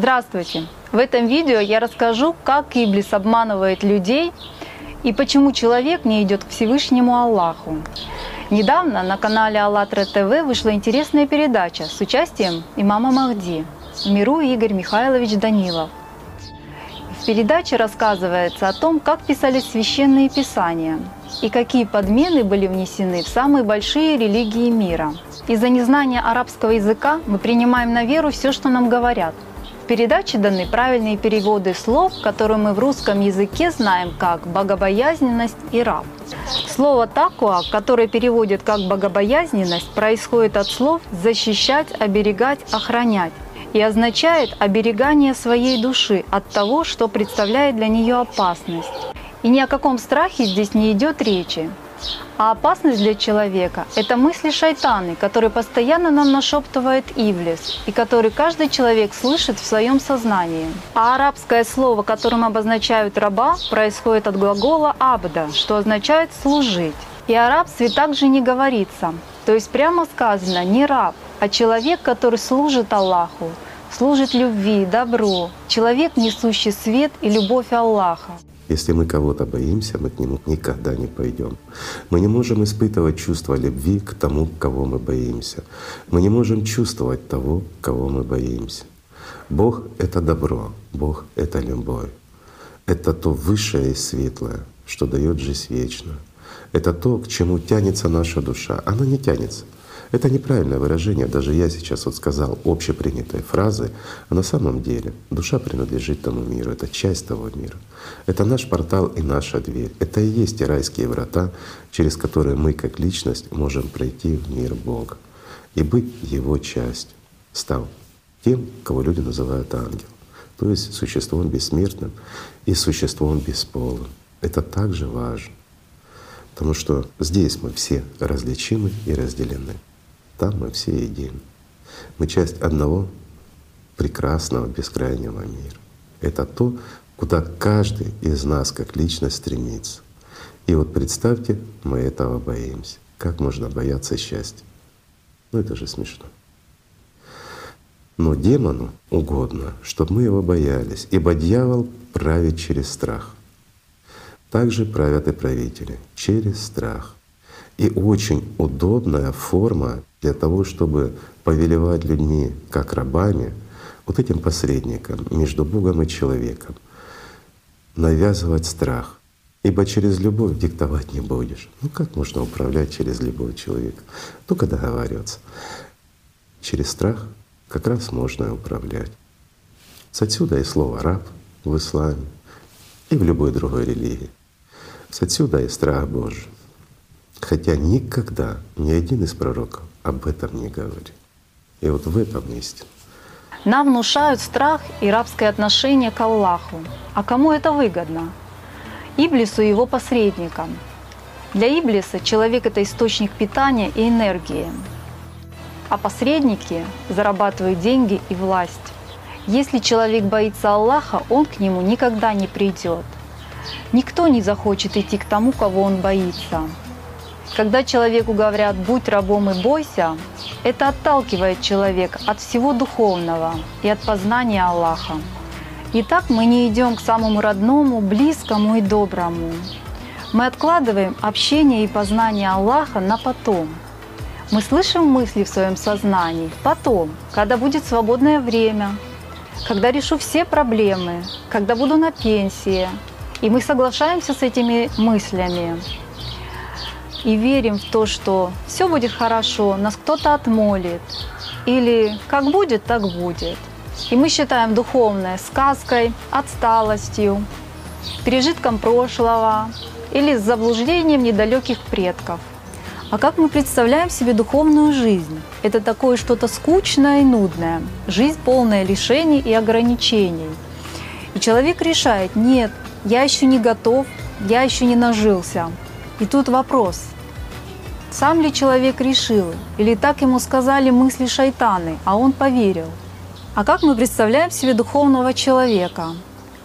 Здравствуйте! В этом видео я расскажу, как Иблис обманывает людей и почему человек не идет к Всевышнему Аллаху. Недавно на канале АЛЛАТРА ТВ вышла интересная передача с участием имама Махди, Миру Игорь Михайлович Данилов. В передаче рассказывается о том, как писались священные писания и какие подмены были внесены в самые большие религии мира. Из-за незнания арабского языка мы принимаем на веру все, что нам говорят – передаче даны правильные переводы слов, которые мы в русском языке знаем как «богобоязненность» и «раб». Слово «такуа», которое переводит как «богобоязненность», происходит от слов «защищать», «оберегать», «охранять» и означает оберегание своей души от того, что представляет для нее опасность. И ни о каком страхе здесь не идет речи. А опасность для человека – это мысли шайтаны, которые постоянно нам нашептывает Ивлис, и который каждый человек слышит в своем сознании. А арабское слово, которым обозначают раба, происходит от глагола «абда», что означает «служить». И о рабстве также не говорится. То есть прямо сказано не раб, а человек, который служит Аллаху, служит любви, добру, человек, несущий свет и любовь Аллаха. Если мы кого-то боимся, мы к нему никогда не пойдем. Мы не можем испытывать чувство любви к тому, кого мы боимся. Мы не можем чувствовать того, кого мы боимся. Бог — это добро, Бог — это любовь. Это то высшее и светлое, что дает жизнь вечную. Это то, к чему тянется наша душа. Она не тянется — это неправильное выражение, даже я сейчас вот сказал общепринятой фразы, а на самом деле душа принадлежит тому миру, это часть того мира. Это наш портал и наша дверь. Это и есть те райские врата, через которые мы как личность можем пройти в мир Бога и быть Его частью, став тем, кого люди называют ангел, то есть существом бессмертным и существом бесполым. Это также важно, потому что здесь мы все различимы и разделены. Там мы все едины. Мы часть одного прекрасного бескрайнего мира. Это то, куда каждый из нас как личность стремится. И вот представьте, мы этого боимся. Как можно бояться счастья? Ну это же смешно. Но демону угодно, чтобы мы его боялись, ибо дьявол правит через страх. Также правят и правители через страх. И очень удобная форма для того, чтобы повелевать людьми как рабами, вот этим посредником между Богом и человеком, навязывать страх. Ибо через любовь диктовать не будешь. Ну как можно управлять через любовь человека? Только договариваться. Через страх как раз можно управлять. С отсюда и слово «раб» в исламе и в любой другой религии. С отсюда и страх Божий. Хотя никогда ни один из пророков об этом не говорит. И вот в этом истина. Нам внушают страх и рабское отношение к Аллаху. А кому это выгодно? Иблису и его посредникам. Для Иблиса человек — это источник питания и энергии. А посредники зарабатывают деньги и власть. Если человек боится Аллаха, он к нему никогда не придет. Никто не захочет идти к тому, кого он боится. Когда человеку говорят «будь рабом и бойся», это отталкивает человека от всего духовного и от познания Аллаха. Итак, мы не идем к самому родному, близкому и доброму. Мы откладываем общение и познание Аллаха на потом. Мы слышим мысли в своем сознании потом, когда будет свободное время, когда решу все проблемы, когда буду на пенсии. И мы соглашаемся с этими мыслями и верим в то, что все будет хорошо, нас кто-то отмолит, или как будет, так будет. И мы считаем духовное сказкой, отсталостью, пережитком прошлого или заблуждением недалеких предков. А как мы представляем себе духовную жизнь? Это такое что-то скучное и нудное, жизнь полная лишений и ограничений. И человек решает, нет, я еще не готов, я еще не нажился, и тут вопрос, сам ли человек решил, или так ему сказали мысли шайтаны, а он поверил? А как мы представляем себе духовного человека?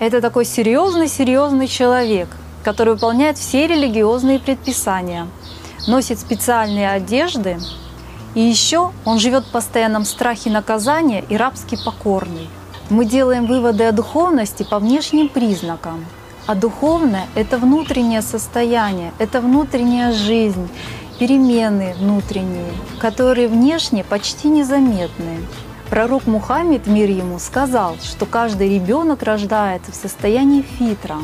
Это такой серьезный-серьезный человек, который выполняет все религиозные предписания, носит специальные одежды, и еще он живет в постоянном страхе наказания и рабски покорный. Мы делаем выводы о духовности по внешним признакам. А духовное — это внутреннее состояние, это внутренняя жизнь, перемены внутренние, которые внешне почти незаметны. Пророк Мухаммед, мир ему, сказал, что каждый ребенок рождается в состоянии фитра.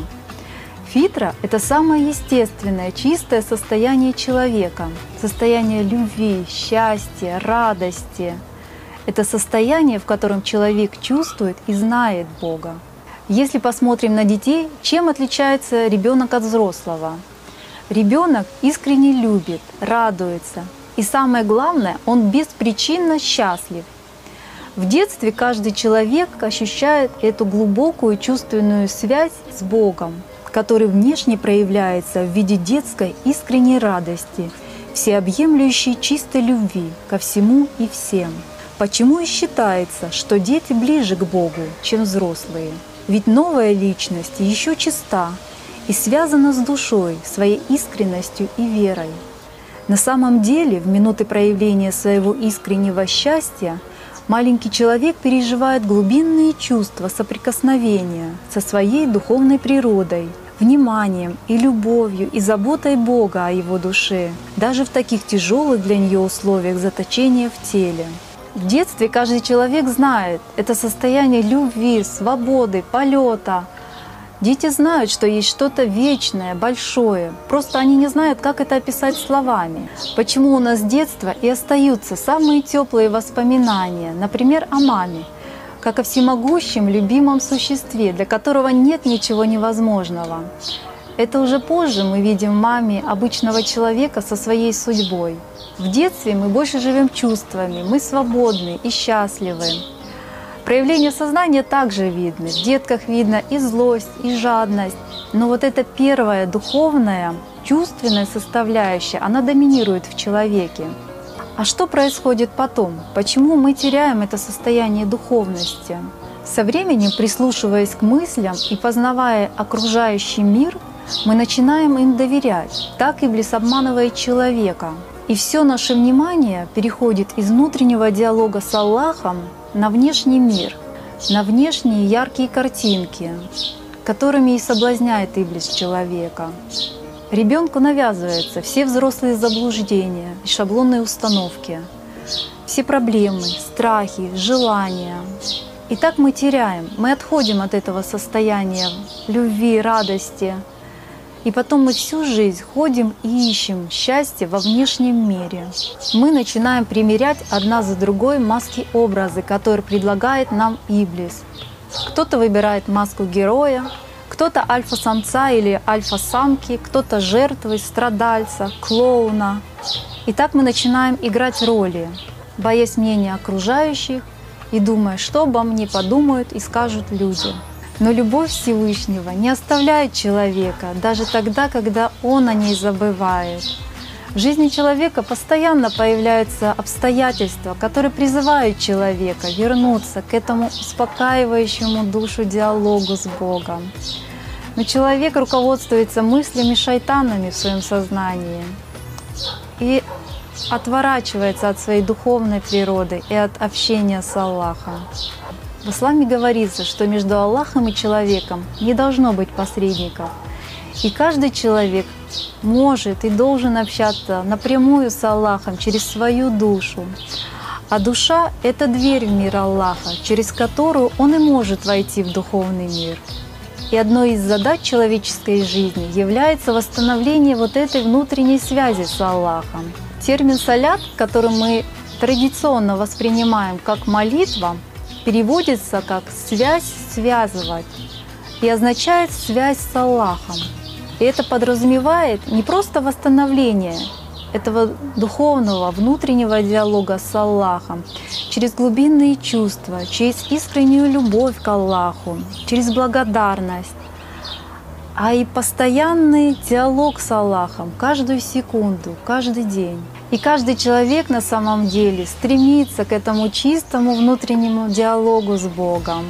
Фитра — это самое естественное, чистое состояние человека, состояние любви, счастья, радости. Это состояние, в котором человек чувствует и знает Бога. Если посмотрим на детей, чем отличается ребенок от взрослого? Ребенок искренне любит, радуется, и самое главное, он беспричинно счастлив. В детстве каждый человек ощущает эту глубокую чувственную связь с Богом, который внешне проявляется в виде детской искренней радости, всеобъемлющей чистой любви ко всему и всем. Почему и считается, что дети ближе к Богу, чем взрослые? Ведь новая личность еще чиста и связана с душой, своей искренностью и верой. На самом деле, в минуты проявления своего искреннего счастья маленький человек переживает глубинные чувства соприкосновения со своей духовной природой, вниманием и любовью и заботой Бога о его душе, даже в таких тяжелых для нее условиях заточения в теле. В детстве каждый человек знает это состояние любви, свободы, полета. Дети знают, что есть что-то вечное, большое. Просто они не знают, как это описать словами. Почему у нас с детства и остаются самые теплые воспоминания, например, о маме, как о всемогущем, любимом существе, для которого нет ничего невозможного. Это уже позже мы видим в маме обычного человека со своей судьбой. В детстве мы больше живем чувствами, мы свободны и счастливы. Проявление сознания также видно. В детках видно и злость, и жадность. Но вот эта первая духовная, чувственная составляющая, она доминирует в человеке. А что происходит потом? Почему мы теряем это состояние духовности? Со временем, прислушиваясь к мыслям и познавая окружающий мир, мы начинаем им доверять. Так Иблис обманывает человека. И все наше внимание переходит из внутреннего диалога с Аллахом на внешний мир, на внешние яркие картинки, которыми и соблазняет Иблис человека. Ребенку навязываются все взрослые заблуждения и шаблонные установки, все проблемы, страхи, желания. И так мы теряем, мы отходим от этого состояния любви, радости, и потом мы всю жизнь ходим и ищем счастье во внешнем мире. Мы начинаем примерять одна за другой маски образы, которые предлагает нам Иблис. Кто-то выбирает маску героя, кто-то альфа-самца или альфа-самки, кто-то жертвы, страдальца, клоуна. И так мы начинаем играть роли, боясь мнения окружающих и думая, что обо мне подумают и скажут люди. Но любовь Всевышнего не оставляет человека даже тогда, когда он о ней забывает. В жизни человека постоянно появляются обстоятельства, которые призывают человека вернуться к этому успокаивающему душу диалогу с Богом. Но человек руководствуется мыслями шайтанами в своем сознании и отворачивается от своей духовной природы и от общения с Аллахом. В исламе говорится, что между Аллахом и человеком не должно быть посредников. И каждый человек может и должен общаться напрямую с Аллахом через свою душу. А душа — это дверь в мир Аллаха, через которую он и может войти в духовный мир. И одной из задач человеческой жизни является восстановление вот этой внутренней связи с Аллахом. Термин «салят», который мы традиционно воспринимаем как молитва, переводится как «связь связывать» и означает «связь с Аллахом». И это подразумевает не просто восстановление этого духовного внутреннего диалога с Аллахом через глубинные чувства, через искреннюю любовь к Аллаху, через благодарность, а и постоянный диалог с Аллахом каждую секунду, каждый день. И каждый человек на самом деле стремится к этому чистому внутреннему диалогу с Богом.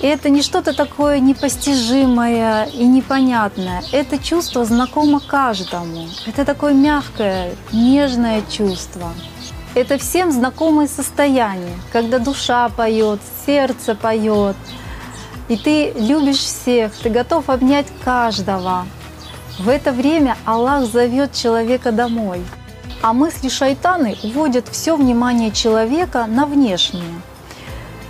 И это не что-то такое непостижимое и непонятное. Это чувство знакомо каждому. Это такое мягкое, нежное чувство. это всем знакомые состояния, когда душа поет, сердце поет, и ты любишь всех, ты готов обнять каждого. В это время Аллах зовет человека домой, а мысли шайтаны уводят все внимание человека на внешнее.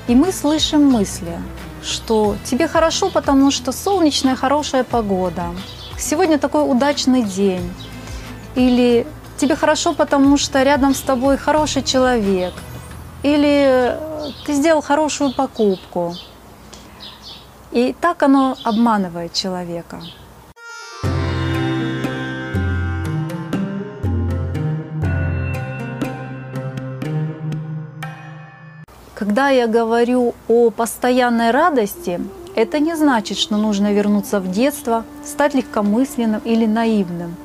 И мы слышим мысли, что тебе хорошо, потому что солнечная хорошая погода, сегодня такой удачный день, или тебе хорошо, потому что рядом с тобой хороший человек, или ты сделал хорошую покупку. И так оно обманывает человека. Когда я говорю о постоянной радости, это не значит, что нужно вернуться в детство, стать легкомысленным или наивным.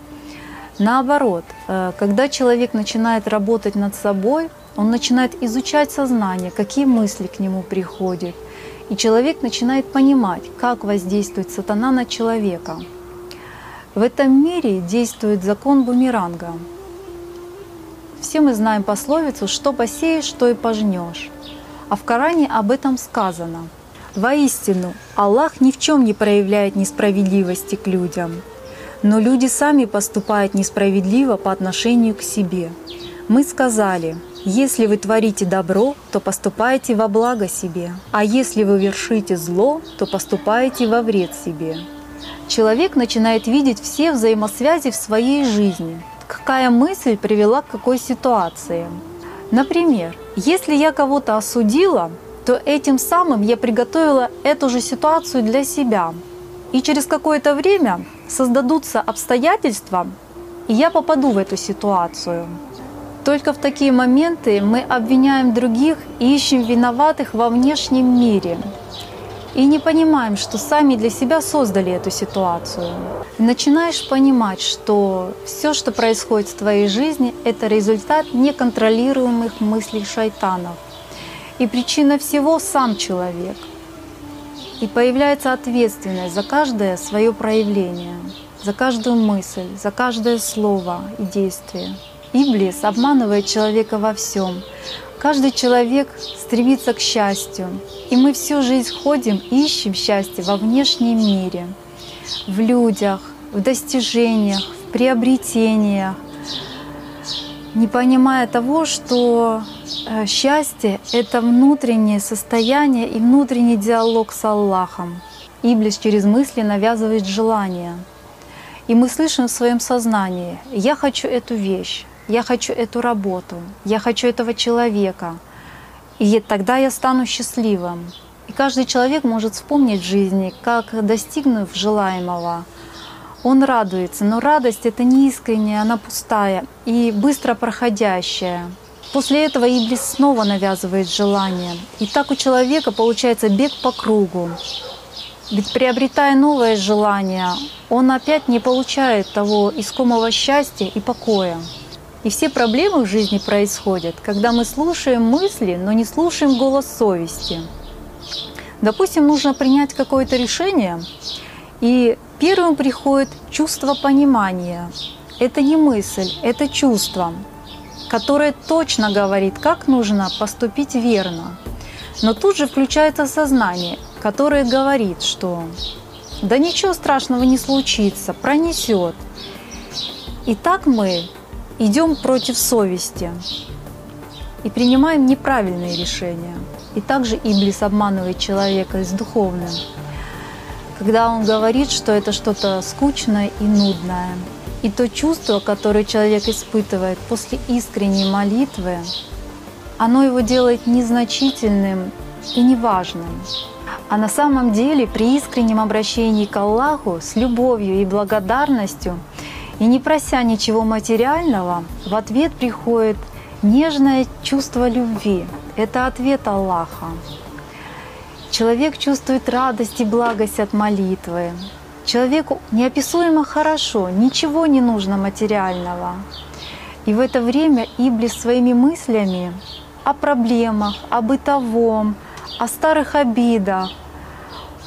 Наоборот, э, когда человек начинает работать над собой, он начинает изучать сознание, какие мысли к нему приходят, и человек начинает понимать, как воздействует сатана на человека. В этом мире действует закон бумеранга. Все мы знаем пословицу «что посеешь, что и пожнешь». А в Коране об этом сказано. Воистину, Аллах ни в чем не проявляет несправедливости к людям, но люди сами поступают несправедливо по отношению к себе. Мы сказали, если вы творите добро, то поступаете во благо себе, а если вы вершите зло, то поступаете во вред себе. Человек начинает видеть все взаимосвязи в своей жизни. Какая мысль привела к какой ситуации? Например, если я кого-то осудила, то этим самым я приготовила эту же ситуацию для себя. И через какое-то время создадутся обстоятельства, и я попаду в эту ситуацию. Только в такие моменты мы обвиняем других и ищем виноватых во внешнем мире и не понимаем, что сами для себя создали эту ситуацию. начинаешь понимать, что все, что происходит в твоей жизни, это результат неконтролируемых мыслей шайтанов. И причина всего сам человек. И появляется ответственность за каждое свое проявление, за каждую мысль, за каждое слово и действие. Иблис обманывает человека во всем, Каждый человек стремится к счастью, и мы всю жизнь ходим и ищем счастье во внешнем мире, в людях, в достижениях, в приобретениях, не понимая того, что э, счастье — это внутреннее состояние и внутренний диалог с Аллахом. Иблис через мысли навязывает желание. И мы слышим в своем сознании «я хочу эту вещь», я хочу эту работу, я хочу этого человека. И тогда я стану счастливым. И каждый человек может вспомнить в жизни, как достигнув желаемого, он радуется, но радость это не искренняя, она пустая и быстро проходящая. После этого Иблис снова навязывает желание. И так у человека получается бег по кругу. Ведь приобретая новое желание, он опять не получает того искомого счастья и покоя. И все проблемы в жизни происходят, когда мы слушаем мысли, но не слушаем голос совести. Допустим, нужно принять какое-то решение, и первым приходит чувство понимания. Это не мысль, это чувство, которое точно говорит, как нужно поступить верно. Но тут же включается сознание, которое говорит, что да ничего страшного не случится, пронесет. И так мы идем против совести и принимаем неправильные решения. И также Иблис обманывает человека с духовным, когда он говорит, что это что-то скучное и нудное. И то чувство, которое человек испытывает после искренней молитвы, оно его делает незначительным и неважным. А на самом деле при искреннем обращении к Аллаху с любовью и благодарностью – и не прося ничего материального, в ответ приходит нежное чувство любви. Это ответ Аллаха. Человек чувствует радость и благость от молитвы. Человеку неописуемо хорошо, ничего не нужно материального. И в это время Иблис своими мыслями о проблемах, о бытовом, о старых обидах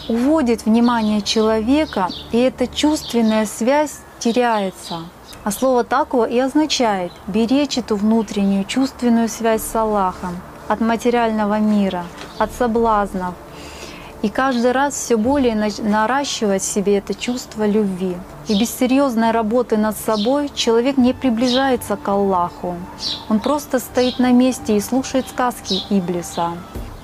уводит внимание человека, и эта чувственная связь теряется. А слово «таква» и означает беречь эту внутреннюю чувственную связь с Аллахом от материального мира, от соблазнов, и каждый раз все более наращивать в себе это чувство любви. И без серьезной работы над собой человек не приближается к Аллаху. Он просто стоит на месте и слушает сказки Иблиса,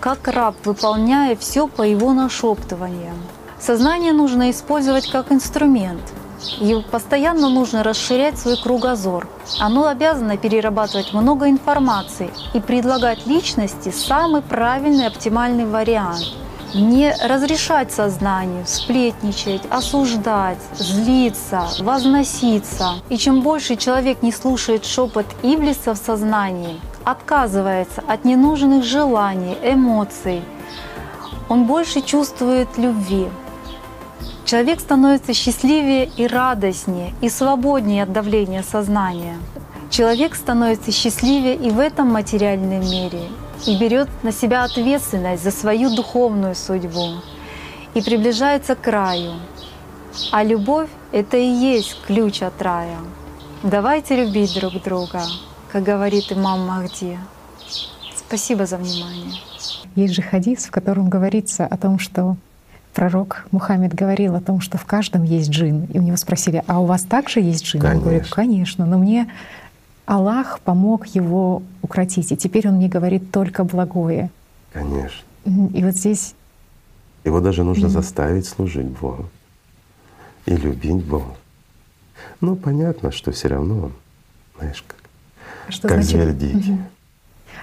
как раб, выполняя все по его нашептываниям. Сознание нужно использовать как инструмент, и постоянно нужно расширять свой кругозор. Оно обязано перерабатывать много информации и предлагать личности самый правильный оптимальный вариант – не разрешать сознанию сплетничать, осуждать, злиться, возноситься. И чем больше человек не слушает шепот Иблиса в сознании, отказывается от ненужных желаний, эмоций, он больше чувствует любви. Человек становится счастливее и радостнее, и свободнее от давления сознания. Человек становится счастливее и в этом материальном мире, и берет на себя ответственность за свою духовную судьбу и приближается к краю. А любовь — это и есть ключ от рая. Давайте любить друг друга, как говорит имам Махди. Спасибо за внимание. Есть же хадис, в котором говорится о том, что пророк Мухаммед говорил о том, что в каждом есть джин. И у него спросили, а у вас также есть джин? Конечно. Он говорит, конечно, но мне Аллах помог его укротить, и теперь он мне говорит только благое. Конечно. И вот здесь его даже нужно mm-hmm. заставить служить Богу и любить Бога. Ну, понятно, что все равно, знаешь, как, что как значит? зверь дикий. Mm-hmm.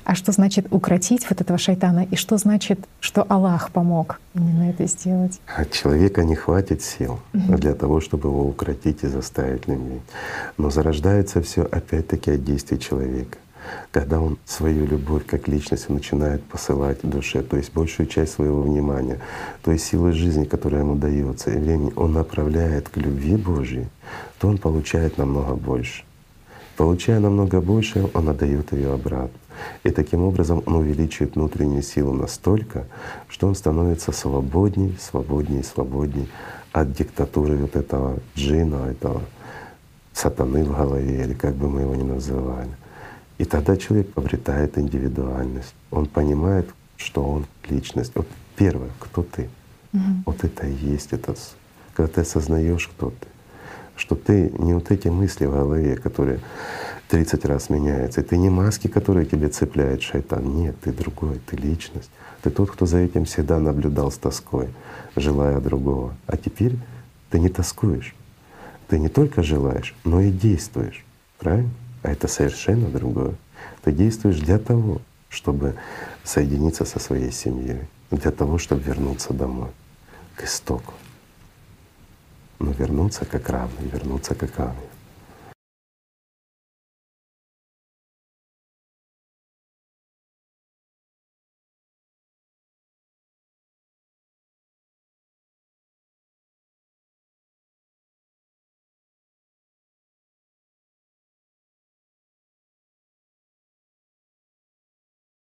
А что значит укротить вот этого шайтана? И что значит, что Аллах помог именно это сделать? От человека не хватит сил для того, чтобы его укротить и заставить любить. Но зарождается все опять-таки от действий человека. Когда он свою любовь как личность начинает посылать душе, то есть большую часть своего внимания, то есть силы жизни, которая ему дается, и времени он направляет к любви Божьей, то он получает намного больше. Получая намного больше, он отдает ее обратно. И таким образом он увеличивает внутреннюю силу настолько, что он становится свободней, свободней, свободней от диктатуры вот этого джина, этого сатаны в голове, или как бы мы его ни называли. И тогда человек обретает индивидуальность. Он понимает, что он личность. Вот первое, кто ты. Угу. Вот это и есть этот. Когда ты осознаешь, кто ты, что ты не вот эти мысли в голове, которые 30 раз меняются. И ты не маски, которые тебе цепляет шайтан. Нет, ты другой, ты личность. Ты тот, кто за этим всегда наблюдал с тоской, желая другого. А теперь ты не тоскуешь. Ты не только желаешь, но и действуешь. Правильно? А это совершенно другое. Ты действуешь для того, чтобы соединиться со своей семьей, для того, чтобы вернуться домой, к истоку но вернуться как равный, вернуться как ангел.